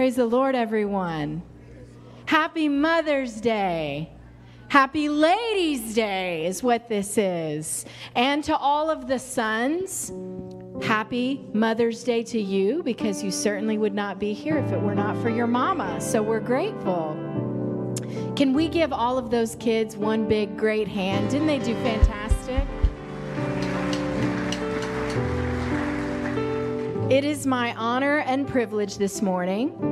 Praise the Lord, everyone. Happy Mother's Day. Happy Ladies' Day is what this is. And to all of the sons, happy Mother's Day to you because you certainly would not be here if it were not for your mama. So we're grateful. Can we give all of those kids one big great hand? Didn't they do fantastic? It is my honor and privilege this morning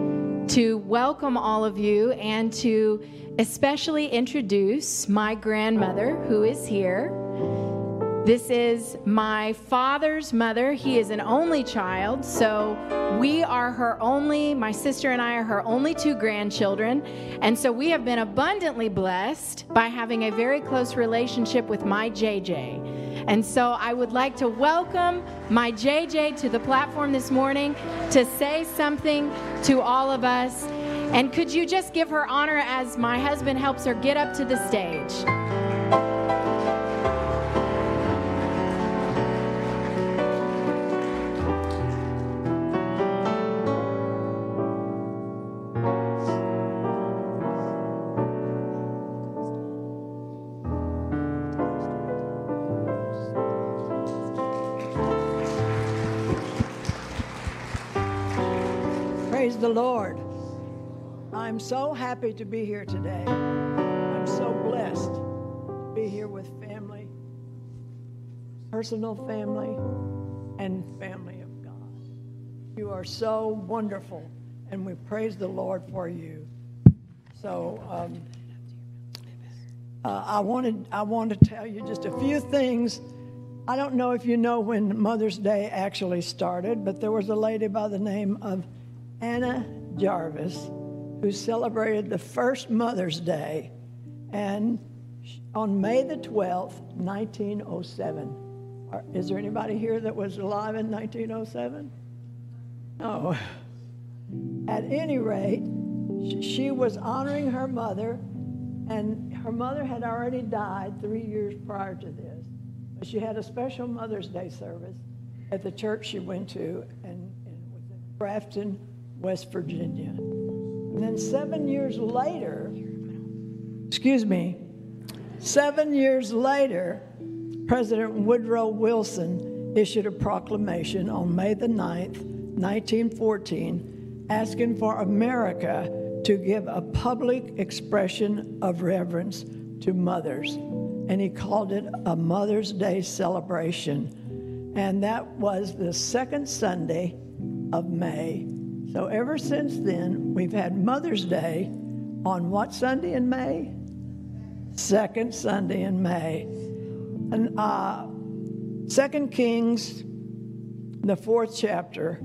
to welcome all of you and to especially introduce my grandmother who is here. This is my father's mother. He is an only child, so we are her only, my sister and I are her only two grandchildren. And so we have been abundantly blessed by having a very close relationship with my JJ. And so I would like to welcome my JJ to the platform this morning to say something to all of us. And could you just give her honor as my husband helps her get up to the stage? The Lord. I'm so happy to be here today. I'm so blessed to be here with family, personal family, and family of God. You are so wonderful, and we praise the Lord for you. So, um, uh, I wanted I want to tell you just a few things. I don't know if you know when Mother's Day actually started, but there was a lady by the name of Anna Jarvis, who celebrated the first Mother's Day, and on May the 12th, 1907. Is there anybody here that was alive in 1907? No. At any rate, she was honoring her mother, and her mother had already died three years prior to this. But she had a special Mother's Day service at the church she went to, and, and it was in Grafton, West Virginia. And then seven years later, excuse me, seven years later, President Woodrow Wilson issued a proclamation on May the 9th, 1914, asking for America to give a public expression of reverence to mothers. And he called it a Mother's Day celebration. And that was the second Sunday of May so ever since then, we've had Mother's Day on what Sunday in May? Second Sunday in May. And uh, Second Kings, the fourth chapter,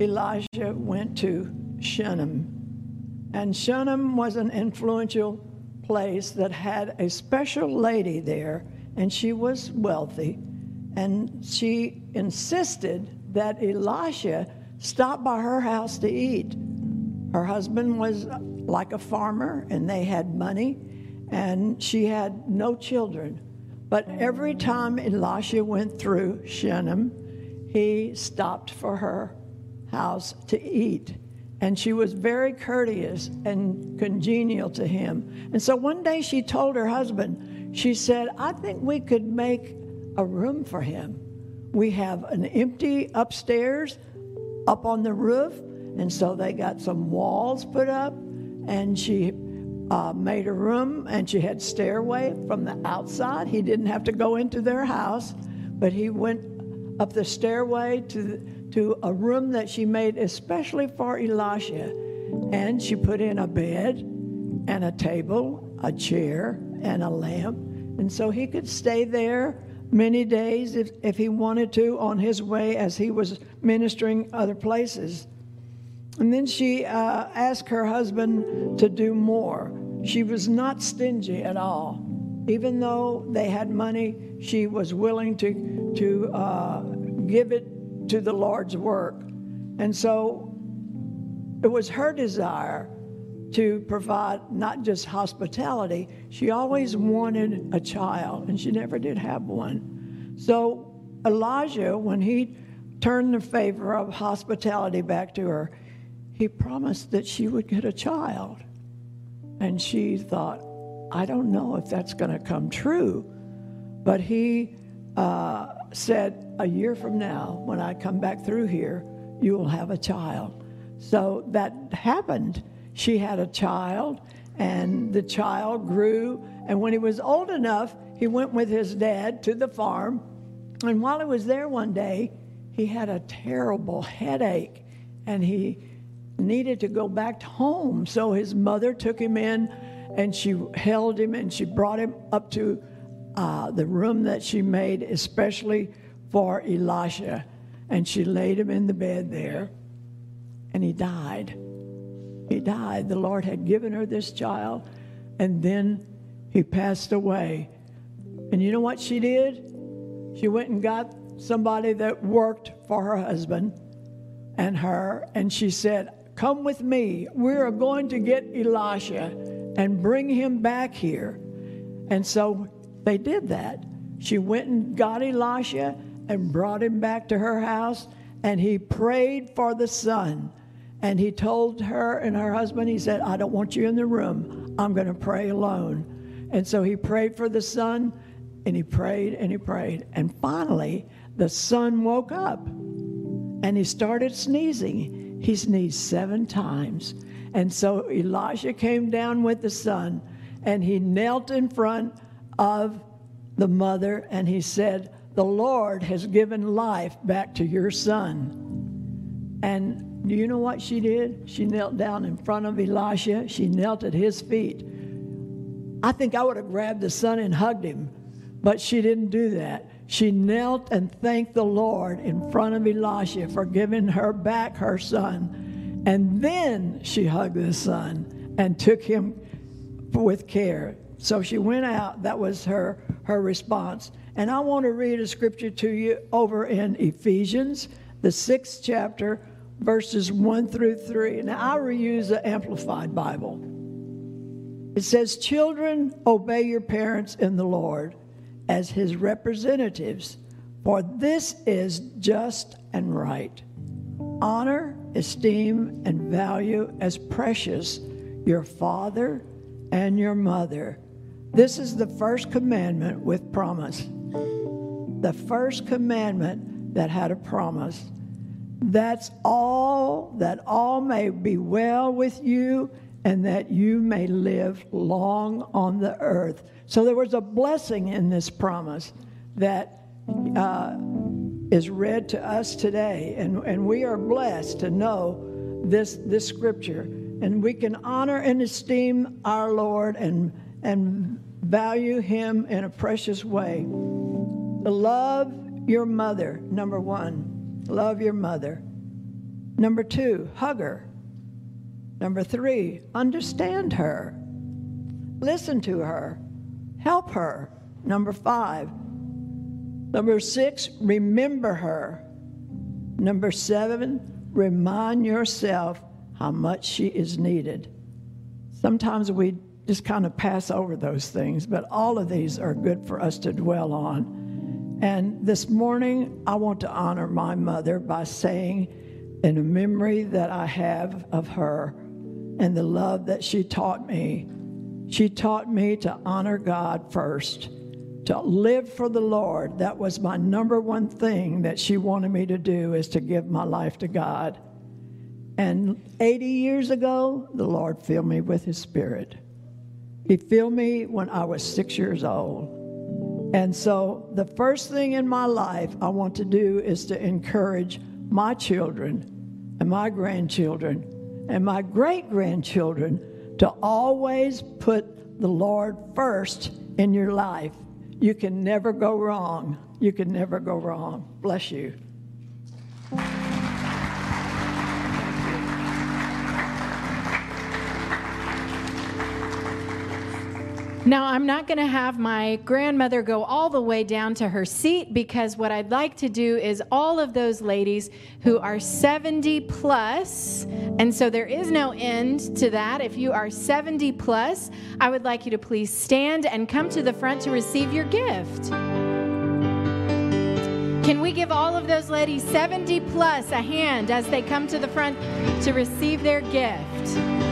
Elijah went to Shunem. And Shunem was an influential place that had a special lady there, and she was wealthy. And she insisted that Elisha stopped by her house to eat. Her husband was like a farmer and they had money, and she had no children. But every time Elisha went through Shunem, he stopped for her house to eat. And she was very courteous and congenial to him. And so one day she told her husband, she said, I think we could make a room for him. We have an empty upstairs up on the roof. And so they got some walls put up, and she uh, made a room, and she had stairway from the outside. He didn't have to go into their house, but he went up the stairway to to a room that she made especially for Elisha, and she put in a bed and a table, a chair, and a lamp, and so he could stay there many days if, if he wanted to on his way as he was ministering other places. And then she uh, asked her husband to do more. She was not stingy at all. Even though they had money, she was willing to, to uh, give it to the Lord's work. And so it was her desire to provide not just hospitality, she always wanted a child, and she never did have one. So Elijah, when he turned the favor of hospitality back to her, he promised that she would get a child. And she thought, I don't know if that's going to come true. But he uh, said, A year from now, when I come back through here, you will have a child. So that happened. She had a child, and the child grew. And when he was old enough, he went with his dad to the farm. And while he was there one day, he had a terrible headache and he needed to go back home. So his mother took him in and she held him and she brought him up to uh, the room that she made especially for Elisha. And she laid him in the bed there and he died. He died. The Lord had given her this child and then he passed away. And you know what she did? She went and got somebody that worked for her husband and her, and she said, Come with me. We are going to get Elisha and bring him back here. And so they did that. She went and got Elisha and brought him back to her house, and he prayed for the son. And he told her and her husband, he said, I don't want you in the room. I'm going to pray alone. And so he prayed for the son, and he prayed and he prayed. And finally, the son woke up and he started sneezing. He sneezed seven times. And so Elijah came down with the son and he knelt in front of the mother and he said, The Lord has given life back to your son. And do you know what she did? She knelt down in front of Elisha, she knelt at his feet. I think I would have grabbed the son and hugged him, but she didn't do that. She knelt and thanked the Lord in front of Elisha for giving her back her son. And then she hugged the son and took him with care. So she went out. That was her, her response. And I want to read a scripture to you over in Ephesians, the sixth chapter, verses 1 through 3. Now, I reuse the Amplified Bible. It says, Children, obey your parents in the Lord as his representatives, for this is just and right. Honor, esteem, and value as precious your father and your mother. This is the first commandment with promise. The first commandment that had a promise. That's all, that all may be well with you and that you may live long on the earth. So there was a blessing in this promise that uh, is read to us today, and, and we are blessed to know this, this scripture. And we can honor and esteem our Lord and, and value Him in a precious way. Love your mother, number one. Love your mother. Number two, hug her. Number three, understand her. Listen to her. Help her. Number five. Number six, remember her. Number seven, remind yourself how much she is needed. Sometimes we just kind of pass over those things, but all of these are good for us to dwell on. And this morning, I want to honor my mother by saying, in a memory that I have of her and the love that she taught me, she taught me to honor God first, to live for the Lord. That was my number one thing that she wanted me to do is to give my life to God. And 80 years ago, the Lord filled me with his spirit. He filled me when I was 6 years old. And so the first thing in my life I want to do is to encourage my children and my grandchildren and my great grandchildren to always put the Lord first in your life. You can never go wrong. You can never go wrong. Bless you. Now, I'm not going to have my grandmother go all the way down to her seat because what I'd like to do is all of those ladies who are 70 plus, and so there is no end to that. If you are 70 plus, I would like you to please stand and come to the front to receive your gift. Can we give all of those ladies 70 plus a hand as they come to the front to receive their gift?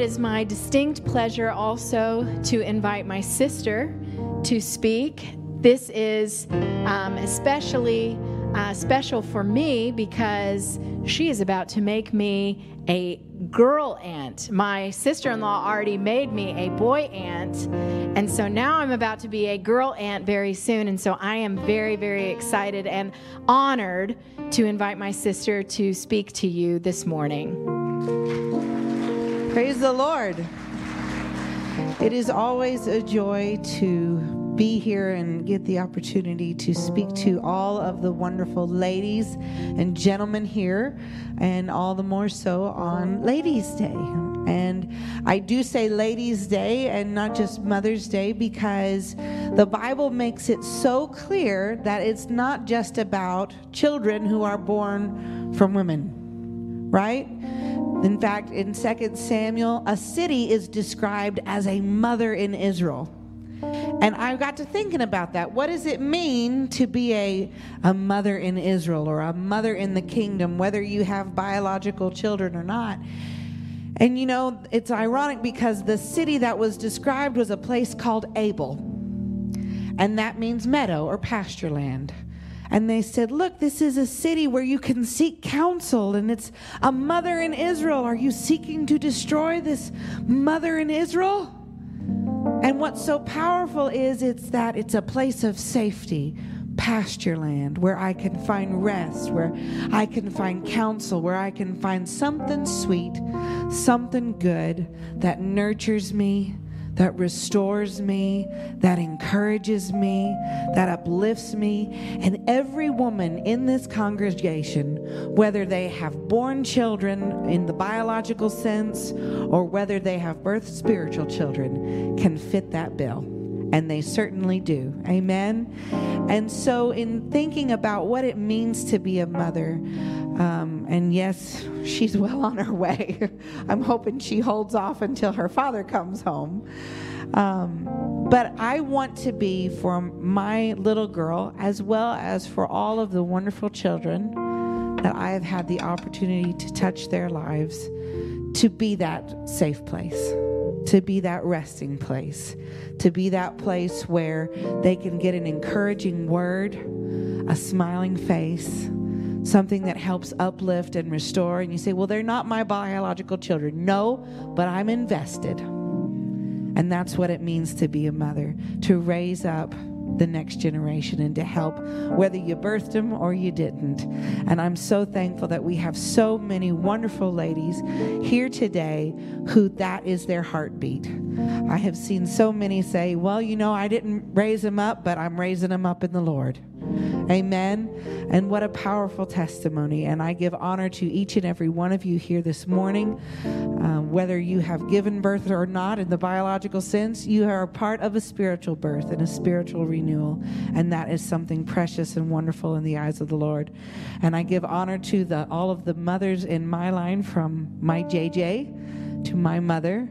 It is my distinct pleasure also to invite my sister to speak. This is um, especially uh, special for me because she is about to make me a girl aunt. My sister in law already made me a boy aunt. And so now I'm about to be a girl aunt very soon. And so I am very, very excited and honored to invite my sister to speak to you this morning. Praise the Lord. It is always a joy to be here and get the opportunity to speak to all of the wonderful ladies and gentlemen here, and all the more so on Ladies' Day. And I do say Ladies' Day and not just Mother's Day because the Bible makes it so clear that it's not just about children who are born from women, right? In fact, in 2 Samuel, a city is described as a mother in Israel. And I got to thinking about that. What does it mean to be a, a mother in Israel or a mother in the kingdom, whether you have biological children or not? And you know, it's ironic because the city that was described was a place called Abel. And that means meadow or pasture land. And they said, Look, this is a city where you can seek counsel, and it's a mother in Israel. Are you seeking to destroy this mother in Israel? And what's so powerful is it's that it's a place of safety, pasture land, where I can find rest, where I can find counsel, where I can find something sweet, something good that nurtures me, that restores me, that encourages me, that uplifts me. And every woman in this congregation, whether they have born children in the biological sense or whether they have birthed spiritual children, can fit that bill. And they certainly do. Amen. And so, in thinking about what it means to be a mother, um, and yes, she's well on her way. I'm hoping she holds off until her father comes home. Um, but I want to be for my little girl, as well as for all of the wonderful children that I have had the opportunity to touch their lives, to be that safe place to be that resting place, to be that place where they can get an encouraging word, a smiling face, something that helps uplift and restore. And you say, well, they're not my biological children. No, but I'm invested. And that's what it means to be a mother, to raise up the next generation and to help whether you birthed them or you didn't. And I'm so thankful that we have so many wonderful ladies here today who that is their heartbeat. I have seen so many say, Well, you know, I didn't raise them up, but I'm raising them up in the Lord. Amen. And what a powerful testimony. And I give honor to each and every one of you here this morning. Um, whether you have given birth or not in the biological sense, you are part of a spiritual birth and a spiritual renewal. And that is something precious and wonderful in the eyes of the Lord. And I give honor to the, all of the mothers in my line from my JJ to my mother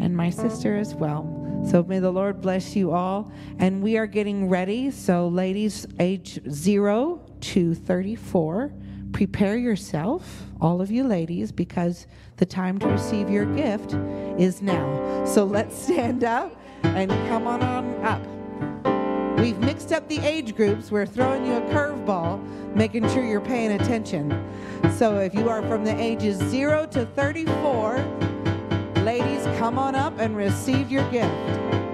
and my sister as well. So may the Lord bless you all. And we are getting ready. So, ladies age zero to 34, prepare yourself, all of you ladies, because the time to receive your gift is now. So, let's stand up and come on, on up. We've mixed up the age groups. We're throwing you a curveball, making sure you're paying attention. So, if you are from the ages 0 to 34, Ladies, come on up and receive your gift.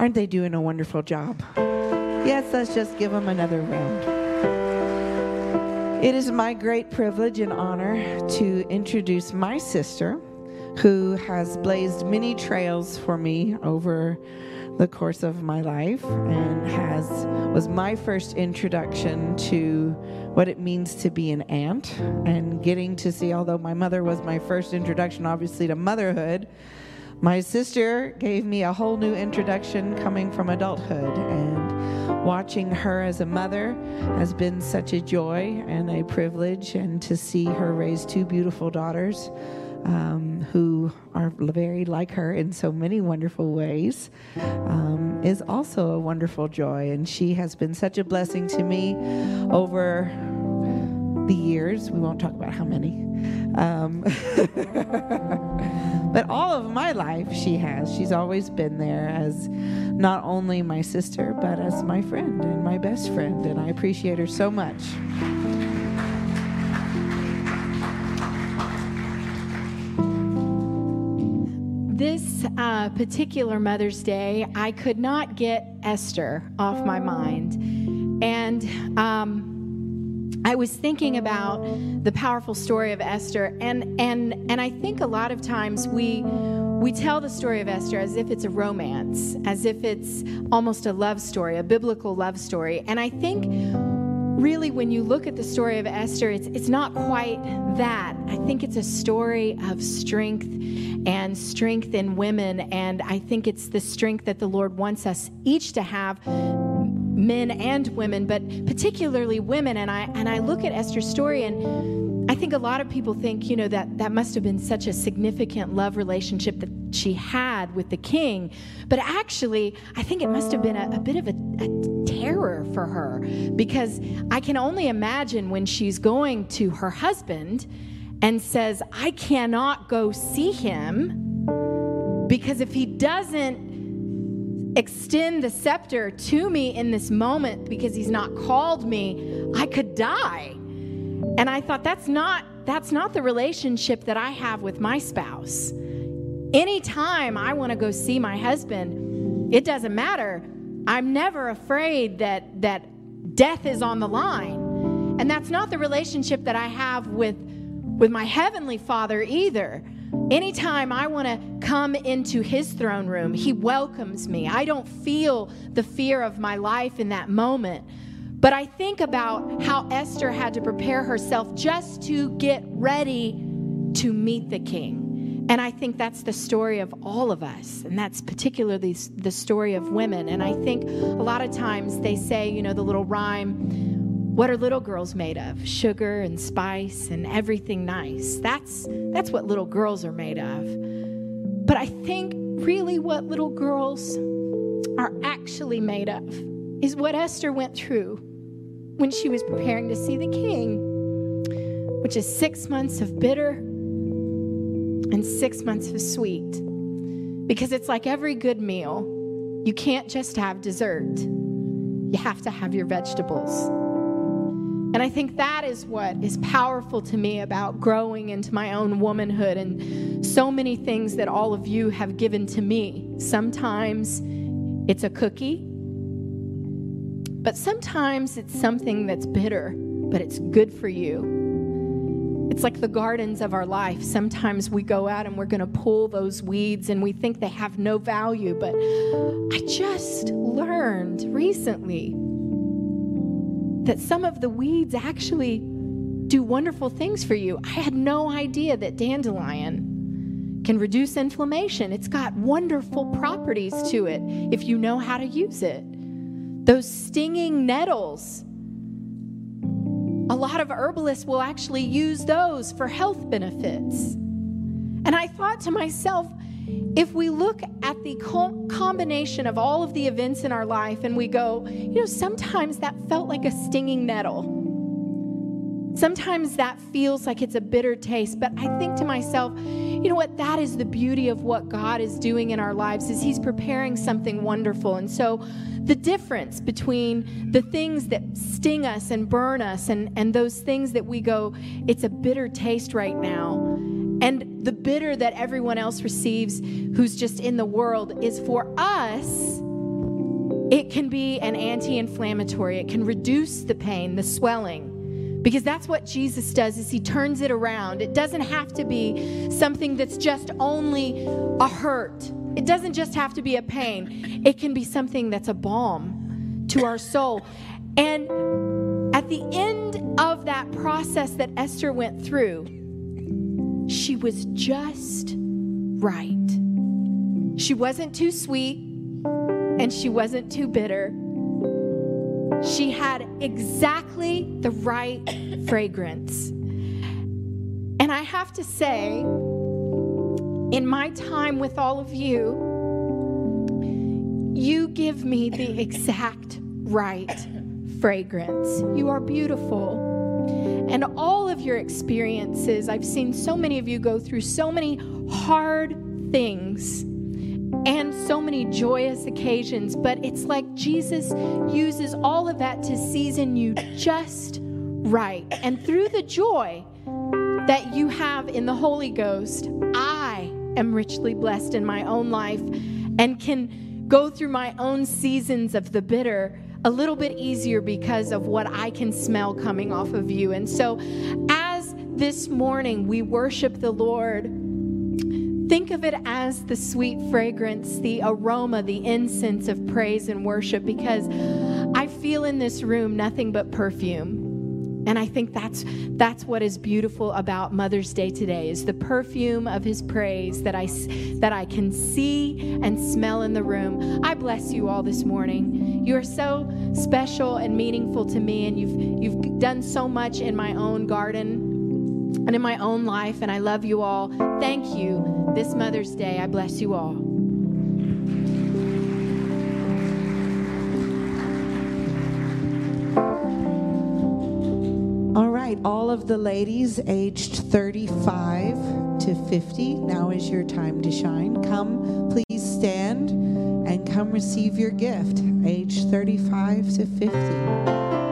Aren't they doing a wonderful job? Yes, let's just give them another round. It is my great privilege and honor to introduce my sister, who has blazed many trails for me over the course of my life and has was my first introduction to what it means to be an aunt and getting to see although my mother was my first introduction obviously to motherhood my sister gave me a whole new introduction coming from adulthood and watching her as a mother has been such a joy and a privilege and to see her raise two beautiful daughters um, who are very like her in so many wonderful ways um, is also a wonderful joy. And she has been such a blessing to me over the years. We won't talk about how many. Um, but all of my life, she has. She's always been there as not only my sister, but as my friend and my best friend. And I appreciate her so much. This uh, particular Mother's Day, I could not get Esther off my mind. And um, I was thinking about the powerful story of Esther, and, and, and I think a lot of times we, we tell the story of Esther as if it's a romance, as if it's almost a love story, a biblical love story. And I think really when you look at the story of Esther, it's, it's not quite that. I think it's a story of strength and strength in women. And I think it's the strength that the Lord wants us each to have men and women, but particularly women. And I and I look at Esther's story and I think a lot of people think, you know, that that must have been such a significant love relationship that she had with the king. But actually, I think it must have been a, a bit of a, a terror for her because I can only imagine when she's going to her husband and says, I cannot go see him because if he doesn't extend the scepter to me in this moment because he's not called me, I could die. And I thought that's not that's not the relationship that I have with my spouse. Anytime I want to go see my husband, it doesn't matter. I'm never afraid that that death is on the line. And that's not the relationship that I have with with my heavenly Father either. Anytime I want to come into his throne room, he welcomes me. I don't feel the fear of my life in that moment. But I think about how Esther had to prepare herself just to get ready to meet the king. And I think that's the story of all of us. And that's particularly the story of women. And I think a lot of times they say, you know, the little rhyme, what are little girls made of? Sugar and spice and everything nice. That's that's what little girls are made of. But I think really what little girls are actually made of is what Esther went through when she was preparing to see the king, which is 6 months of bitter and 6 months of sweet. Because it's like every good meal, you can't just have dessert. You have to have your vegetables. And I think that is what is powerful to me about growing into my own womanhood and so many things that all of you have given to me. Sometimes it's a cookie, but sometimes it's something that's bitter, but it's good for you. It's like the gardens of our life. Sometimes we go out and we're going to pull those weeds and we think they have no value, but I just learned recently that some of the weeds actually do wonderful things for you. I had no idea that dandelion can reduce inflammation. It's got wonderful properties to it if you know how to use it. Those stinging nettles, a lot of herbalists will actually use those for health benefits. And I thought to myself, if we look at the combination of all of the events in our life and we go, you know, sometimes that felt like a stinging nettle. Sometimes that feels like it's a bitter taste, but I think to myself, you know what? That is the beauty of what God is doing in our lives is he's preparing something wonderful. And so the difference between the things that sting us and burn us and, and those things that we go, it's a bitter taste right now the bitter that everyone else receives who's just in the world is for us It can be an anti inflammatory, it can reduce the pain, the swelling. Because that's what Jesus does is he turns it around. It doesn't have to be something that's just only a hurt. It doesn't just have to be a pain. It can be something that's a balm to our soul. And at the end of that process that Esther went through, she was just right. She wasn't too sweet and she wasn't too bitter. She had exactly the right fragrance. And I have to say, in my time with all of you, you give me the exact right fragrance. You are beautiful. And all of your experiences, I've seen so many of you go through so many hard things and so many joyous occasions, but it's like Jesus uses all of that to season you just right. And through the joy that you have in the Holy Ghost, I am richly blessed in my own life and can go through my own seasons of the bitter a little bit easier because of what I can smell coming off of you. And so, as this morning we worship the Lord, think of it as the sweet fragrance, the aroma, the incense of praise and worship, because I feel in this room nothing but perfume. And I think that's that's what is beautiful about Mother's Day today is the perfume of his praise that I that I can see and smell in the room. I bless you all this morning. You are so special and meaningful to me and you've you've done so much in my own garden and in my own life and I love you all. Thank you. This Mother's Day, I bless you all. All of the ladies aged 35 to 50, now is your time to shine. Come, please stand and come receive your gift, age 35 to 50.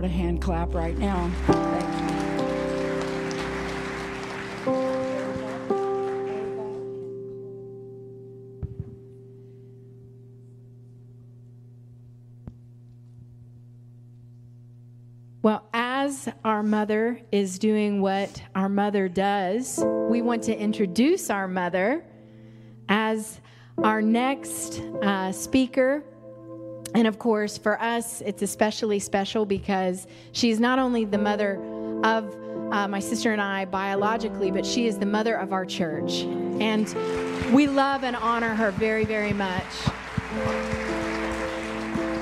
Lord a hand clap right now? Well, as our mother is doing what our mother does, we want to introduce our mother as our next uh, speaker. And of course, for us, it's especially special because she's not only the mother of uh, my sister and I biologically, but she is the mother of our church. And we love and honor her very, very much.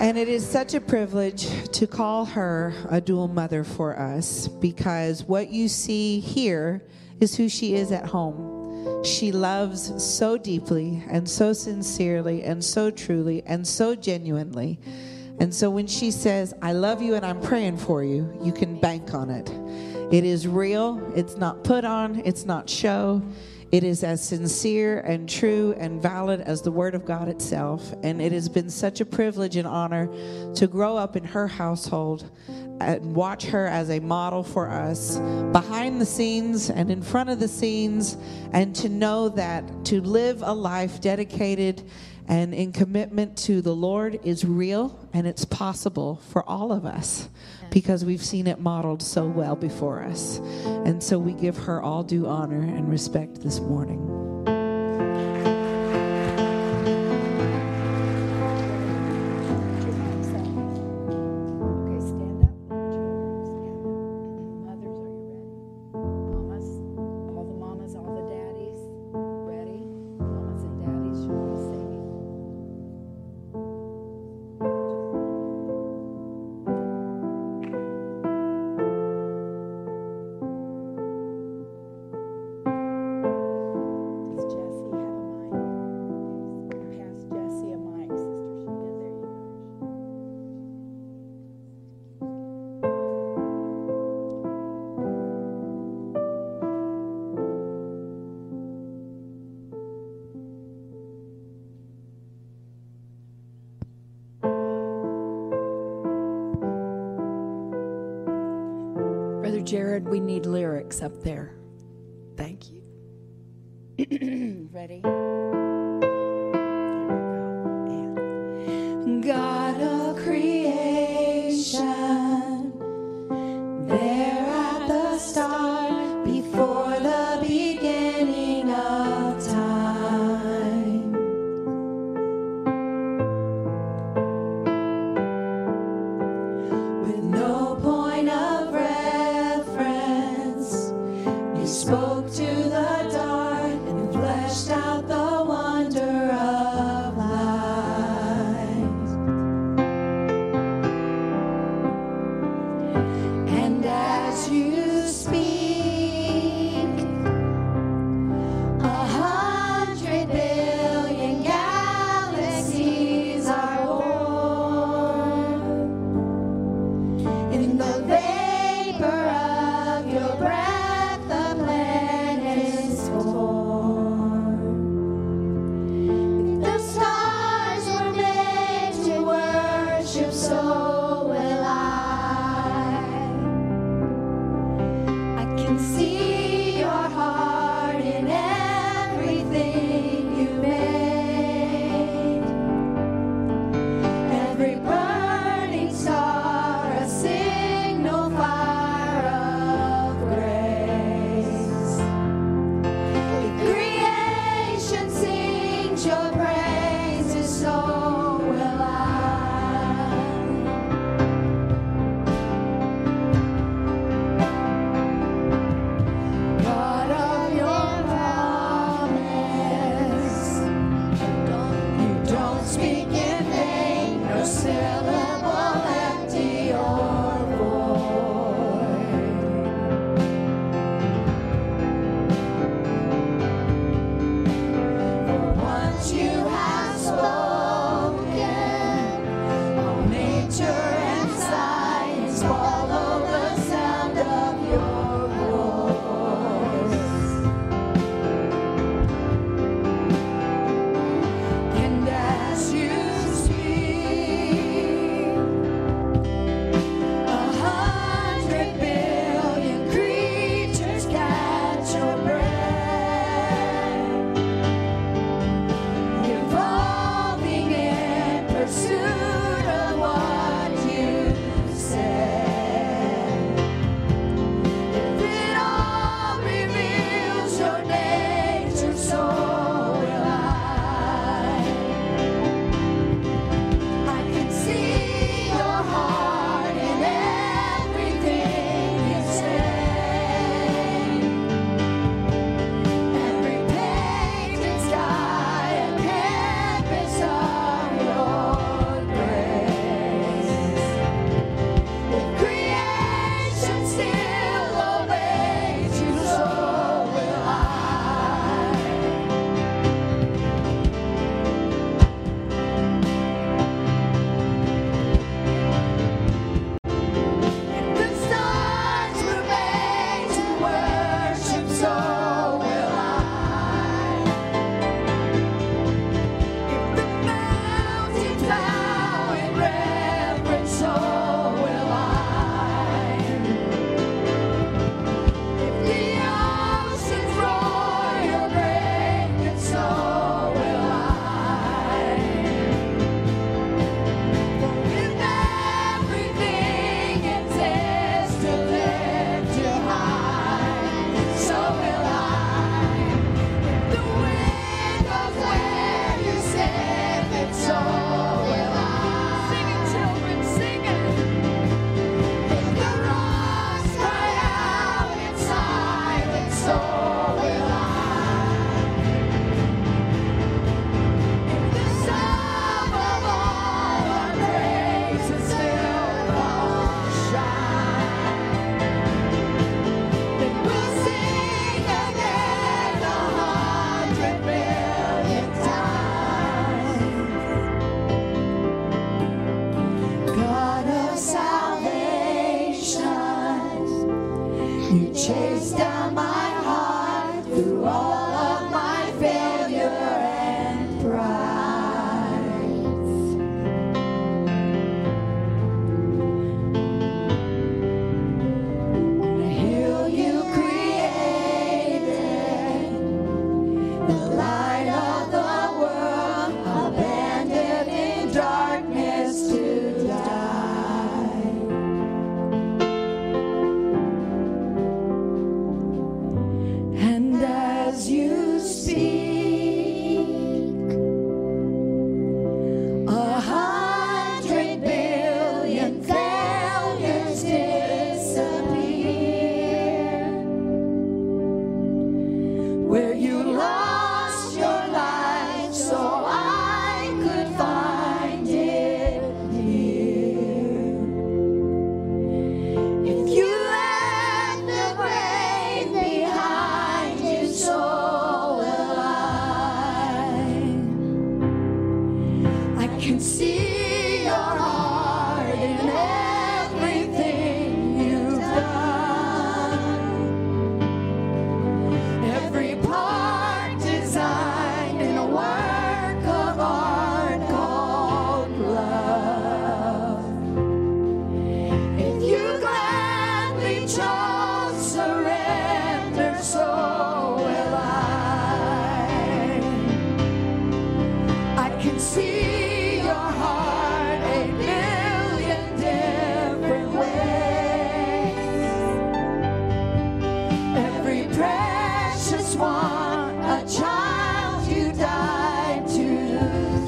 And it is such a privilege to call her a dual mother for us because what you see here is who she is at home. She loves so deeply and so sincerely and so truly and so genuinely. And so when she says, I love you and I'm praying for you, you can bank on it. It is real, it's not put on, it's not show. It is as sincere and true and valid as the Word of God itself. And it has been such a privilege and honor to grow up in her household and watch her as a model for us behind the scenes and in front of the scenes, and to know that to live a life dedicated and in commitment to the Lord is real and it's possible for all of us because we've seen it modeled so well before us. And so we give her all due honor and respect this morning. Jared, we need lyrics up there. So heart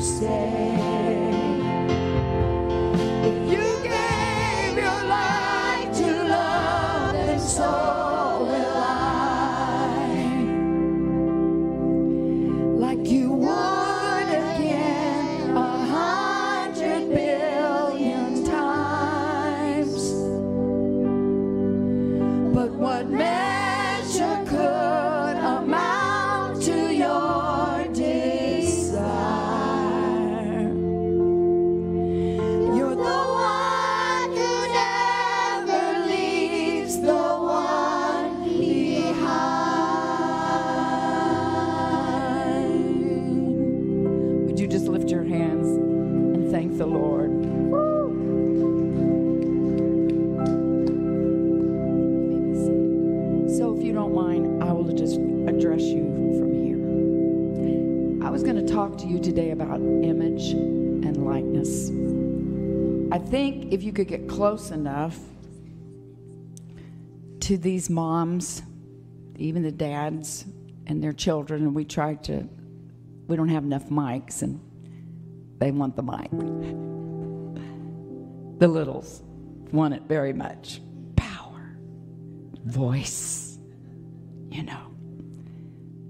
to could get close enough to these moms, even the dads and their children, and we try to, we don't have enough mics, and they want the mic. The littles want it very much. Power, voice, you know.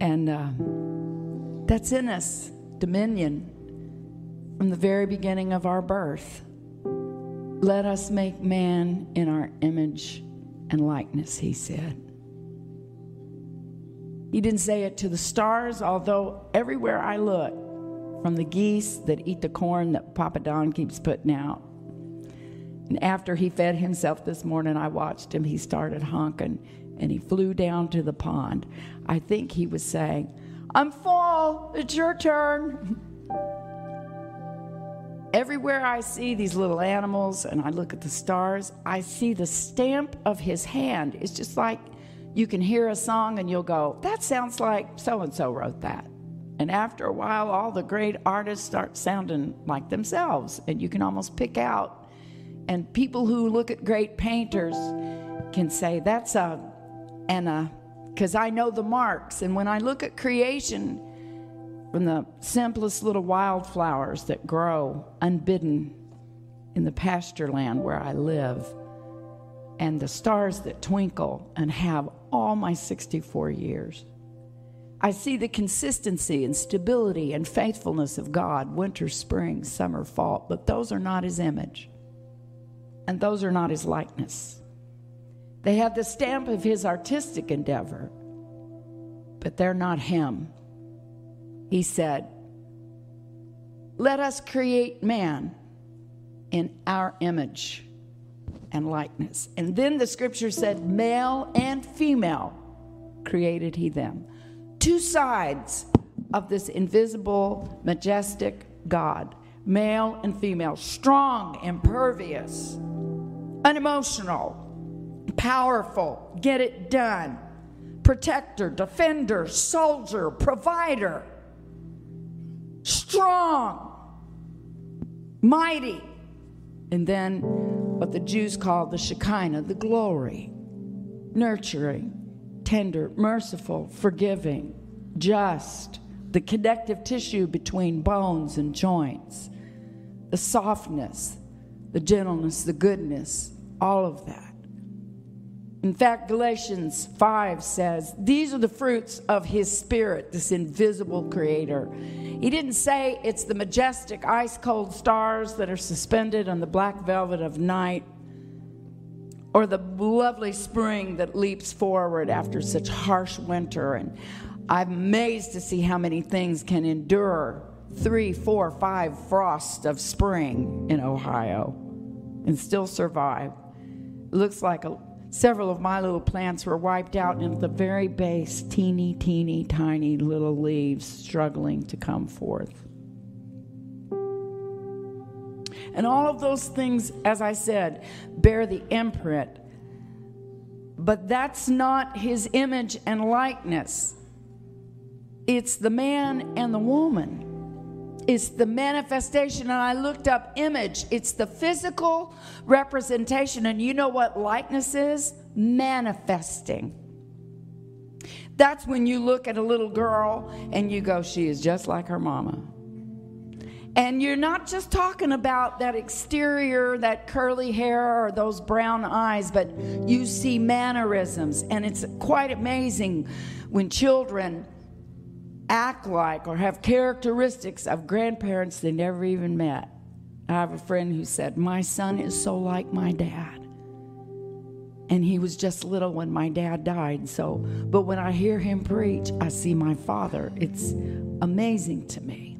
And uh, that's in us, dominion, from the very beginning of our birth. Let us make man in our image and likeness, he said. He didn't say it to the stars, although everywhere I look, from the geese that eat the corn that Papa Don keeps putting out. And after he fed himself this morning, I watched him. He started honking and he flew down to the pond. I think he was saying, I'm full, it's your turn. Everywhere I see these little animals and I look at the stars, I see the stamp of his hand. It's just like you can hear a song and you'll go, that sounds like so and so wrote that. And after a while, all the great artists start sounding like themselves, and you can almost pick out. And people who look at great painters can say, that's a, and a, because I know the marks. And when I look at creation, from the simplest little wildflowers that grow unbidden in the pasture land where I live, and the stars that twinkle and have all my 64 years. I see the consistency and stability and faithfulness of God, winter, spring, summer, fall, but those are not His image. And those are not His likeness. They have the stamp of His artistic endeavor, but they're not Him. He said, Let us create man in our image. and likeness. And then the scripture said, male and female created he them. Two sides of this invisible, majestic God, male and female, strong, impervious, unemotional, powerful, get it done, protector, defender, soldier, provider, strong, mighty. And then what the Jews called the Shekinah, the glory, nurturing, tender, merciful, forgiving, just, the connective tissue between bones and joints, the softness, the gentleness, the goodness, all of that. In fact, Galatians 5 says, These are the fruits of his spirit, this invisible creator. He didn't say it's the majestic ice cold stars that are suspended on the black velvet of night or the lovely spring that leaps forward after such harsh winter. And I'm amazed to see how many things can endure three, four, five frosts of spring in Ohio and still survive. It looks like a Several of my little plants were wiped out, and at the very base, teeny, teeny, tiny little leaves struggling to come forth. And all of those things, as I said, bear the imprint. But that's not his image and likeness. It's the man and the woman. It's the manifestation. And I looked up image, it's the physical representation. And you know what likeness is? Manifesting. That's when you look at a little girl and you go, she is just like her mama. And you're not just talking about that exterior, that curly hair, or those brown eyes, but you see mannerisms. And it's quite amazing when children act like or have characteristics of grandparents they never even met. I have a friend who said, My son is so like my dad. And he was just little when my dad died. So, but when I hear him preach, I see my father. It's amazing to me.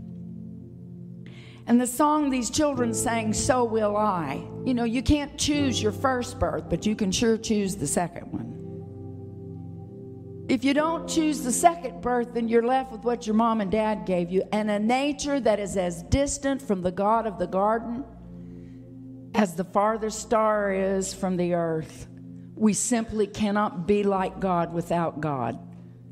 And the song these children sang, So Will I, you know, you can't choose your first birth, but you can sure choose the second one. If you don't choose the second birth, then you're left with what your mom and dad gave you and a nature that is as distant from the God of the garden as the farthest star is from the earth. We simply cannot be like God without God.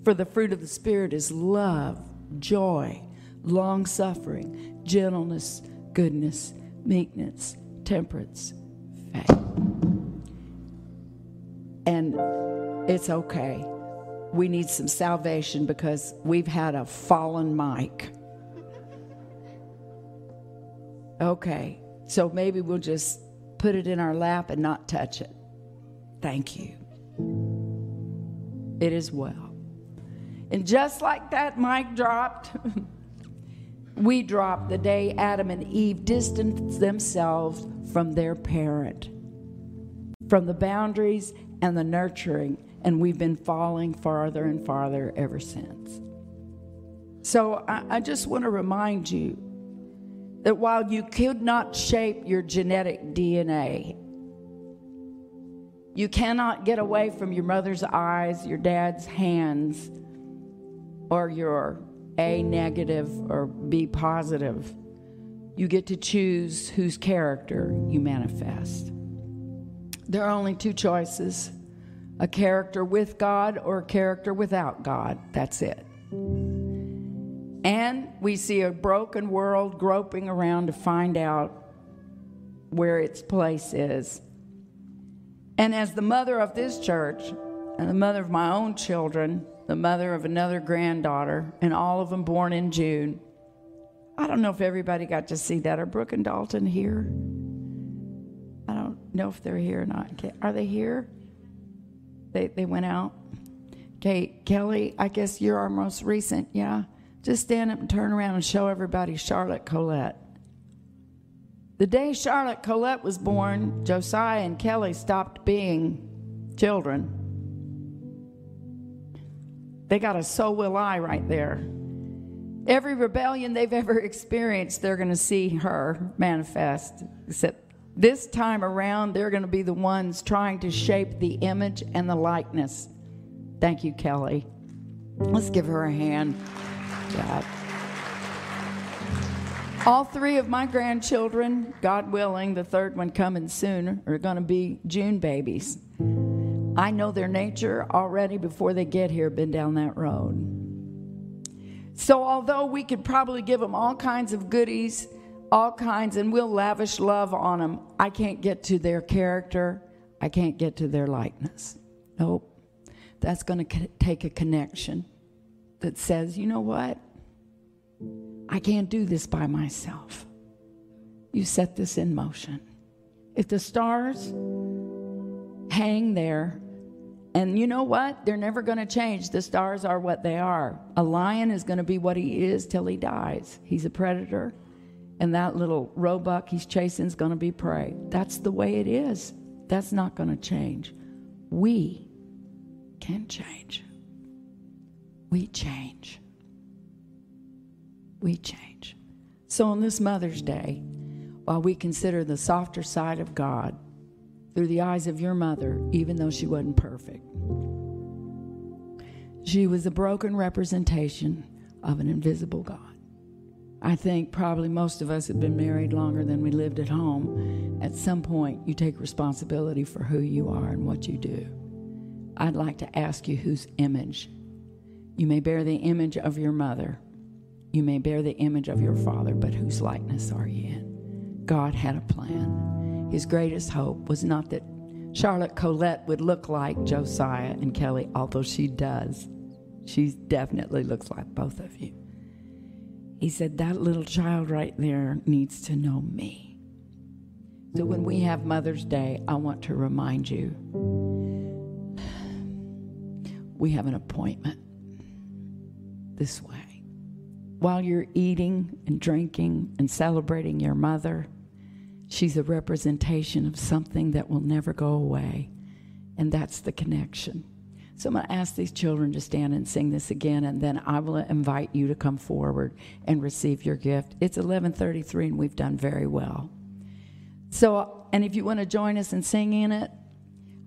For the fruit of the Spirit is love, joy, long suffering, gentleness, goodness, meekness, temperance, faith. And it's okay we need some salvation because we've had a fallen mic. Okay, so maybe we'll just put it in our lap and not touch it. Thank you. It is well. And just like that mic dropped, we dropped the day Adam and Eve distanced themselves from their parent, from the boundaries and the nurturing and we've been falling farther and farther ever since. So I, I just want to remind you that while you could not shape your genetic DNA, you cannot get away from your mother's eyes, your dad's hands, or your A negative or B positive. You get to choose whose character you manifest. There are only two choices a character with God or a character without God. That's it. And we see a broken world groping around to find out where its place is. And as the mother of this church, and the mother of my own children, the mother of another granddaughter, and all of them born in June, I don't know if everybody got to see that. Are Brooke and Dalton here? I don't know if they're here or not. Are they here? They, they went out. Okay, Kelly, I guess you're our most recent, yeah? Just stand up and turn around and show everybody Charlotte Colette. The day Charlotte Colette was born, Josiah and Kelly stopped being children. They got a so will I right there. Every rebellion they've ever experienced, they're going to see her manifest, except This time around, they're going to be the ones trying to shape the image and the likeness. Thank you, Kelly. Let's give her a hand. God. All three of my grandchildren, God willing, the third one coming soon, are going to be June babies. I know their nature already before they get here, been down that road. So, although we could probably give them all kinds of goodies, all kinds, and we'll lavish love on them, I can't get to their character. I can't get to their likeness. Nope. That's going to take a connection that says, you know what? I can't do this by myself. You set this in motion. If the stars hang there, and you know what? They're never going to change. The stars are what they are. A lion is going to be what he is till he dies. He's a predator, and that little roebuck he's chasing is going to be prey. That's the way it is. That's not going to change. We can change. We change we change. So, on this Mother's Day, while we consider the softer side of God through the eyes of your mother, even though she wasn't perfect, she was a broken representation of an invisible God. I think probably most of us have been married longer than we lived at home. At some point, you take responsibility for who you are and what you do. I'd like to ask you whose image. You may bear the image of your mother, you may bear the image of your father, but whose likeness are you in? God had a plan. His greatest hope was not that Charlotte Colette would look like Josiah and Kelly, although she does. She definitely looks like both of you. He said, That little child right there needs to know me. So when we have Mother's Day, I want to remind you we have an appointment this way while you're eating and drinking and celebrating your mother, she's a representation of something that will never go away, and that's the connection. So I'm going to ask these children to stand and sing this again, and then I will invite you to come forward and receive your gift. It's 11:33, and we've done very well. So, and if you want to join us in singing it,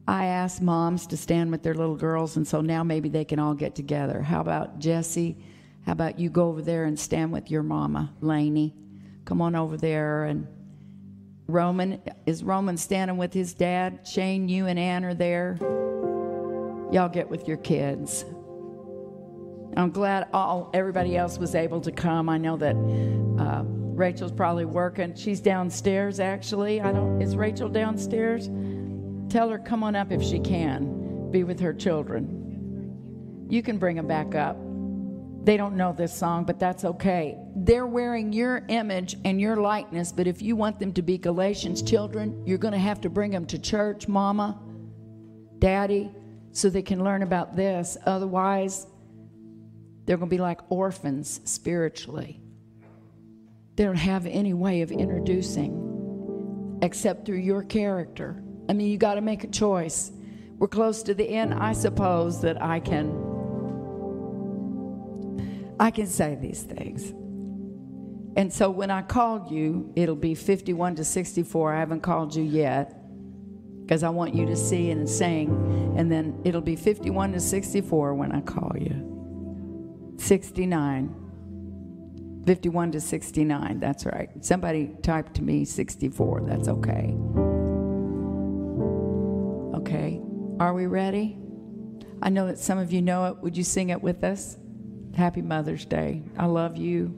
I asked moms to stand with their little girls, and so now maybe they can all get together. How about Jesse? How about you go over there and stand with your mama, Laney? Come on over there. And Roman, is Roman standing with his dad? Shane, you and Ann are there. Y'all get with your kids. I'm glad all everybody else was able to come. I know that uh, Rachel's probably working. She's downstairs actually. I don't. Is Rachel downstairs? Tell her come on up if she can. Be with her children. You can bring them back up. They don't know this song, but that's okay. They're wearing your image and your likeness, but if you want them to be Galatians children, you're going to have to bring them to church, mama, daddy, so they can learn about this. Otherwise, they're going to be like orphans spiritually. They don't have any way of introducing except through your character. I mean, you got to make a choice. We're close to the end. I suppose that I can I can say these things. And so when I call you, it'll be 51 to 64. I haven't called you yet because I want you to see and sing. And then it'll be 51 to 64 when I call you. 69. 51 to 69. That's right. Somebody typed to me 64. That's okay. Okay. Are we ready? I know that some of you know it. Would you sing it with us? Happy Mother's Day. I love you.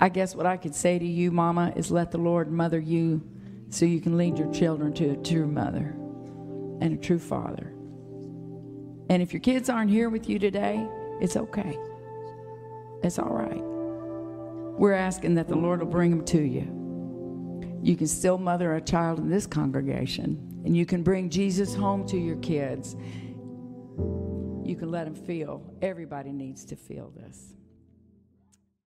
I guess what I could say to you, Mama, is let the Lord mother you so you can lead your children to a true mother and a true father. And if your kids aren't here with you today, it's okay. It's all right. We're asking that the Lord will bring them to you. You can still mother a child in this congregation, and you can bring Jesus home to your kids you can let them feel. Everybody needs to feel this.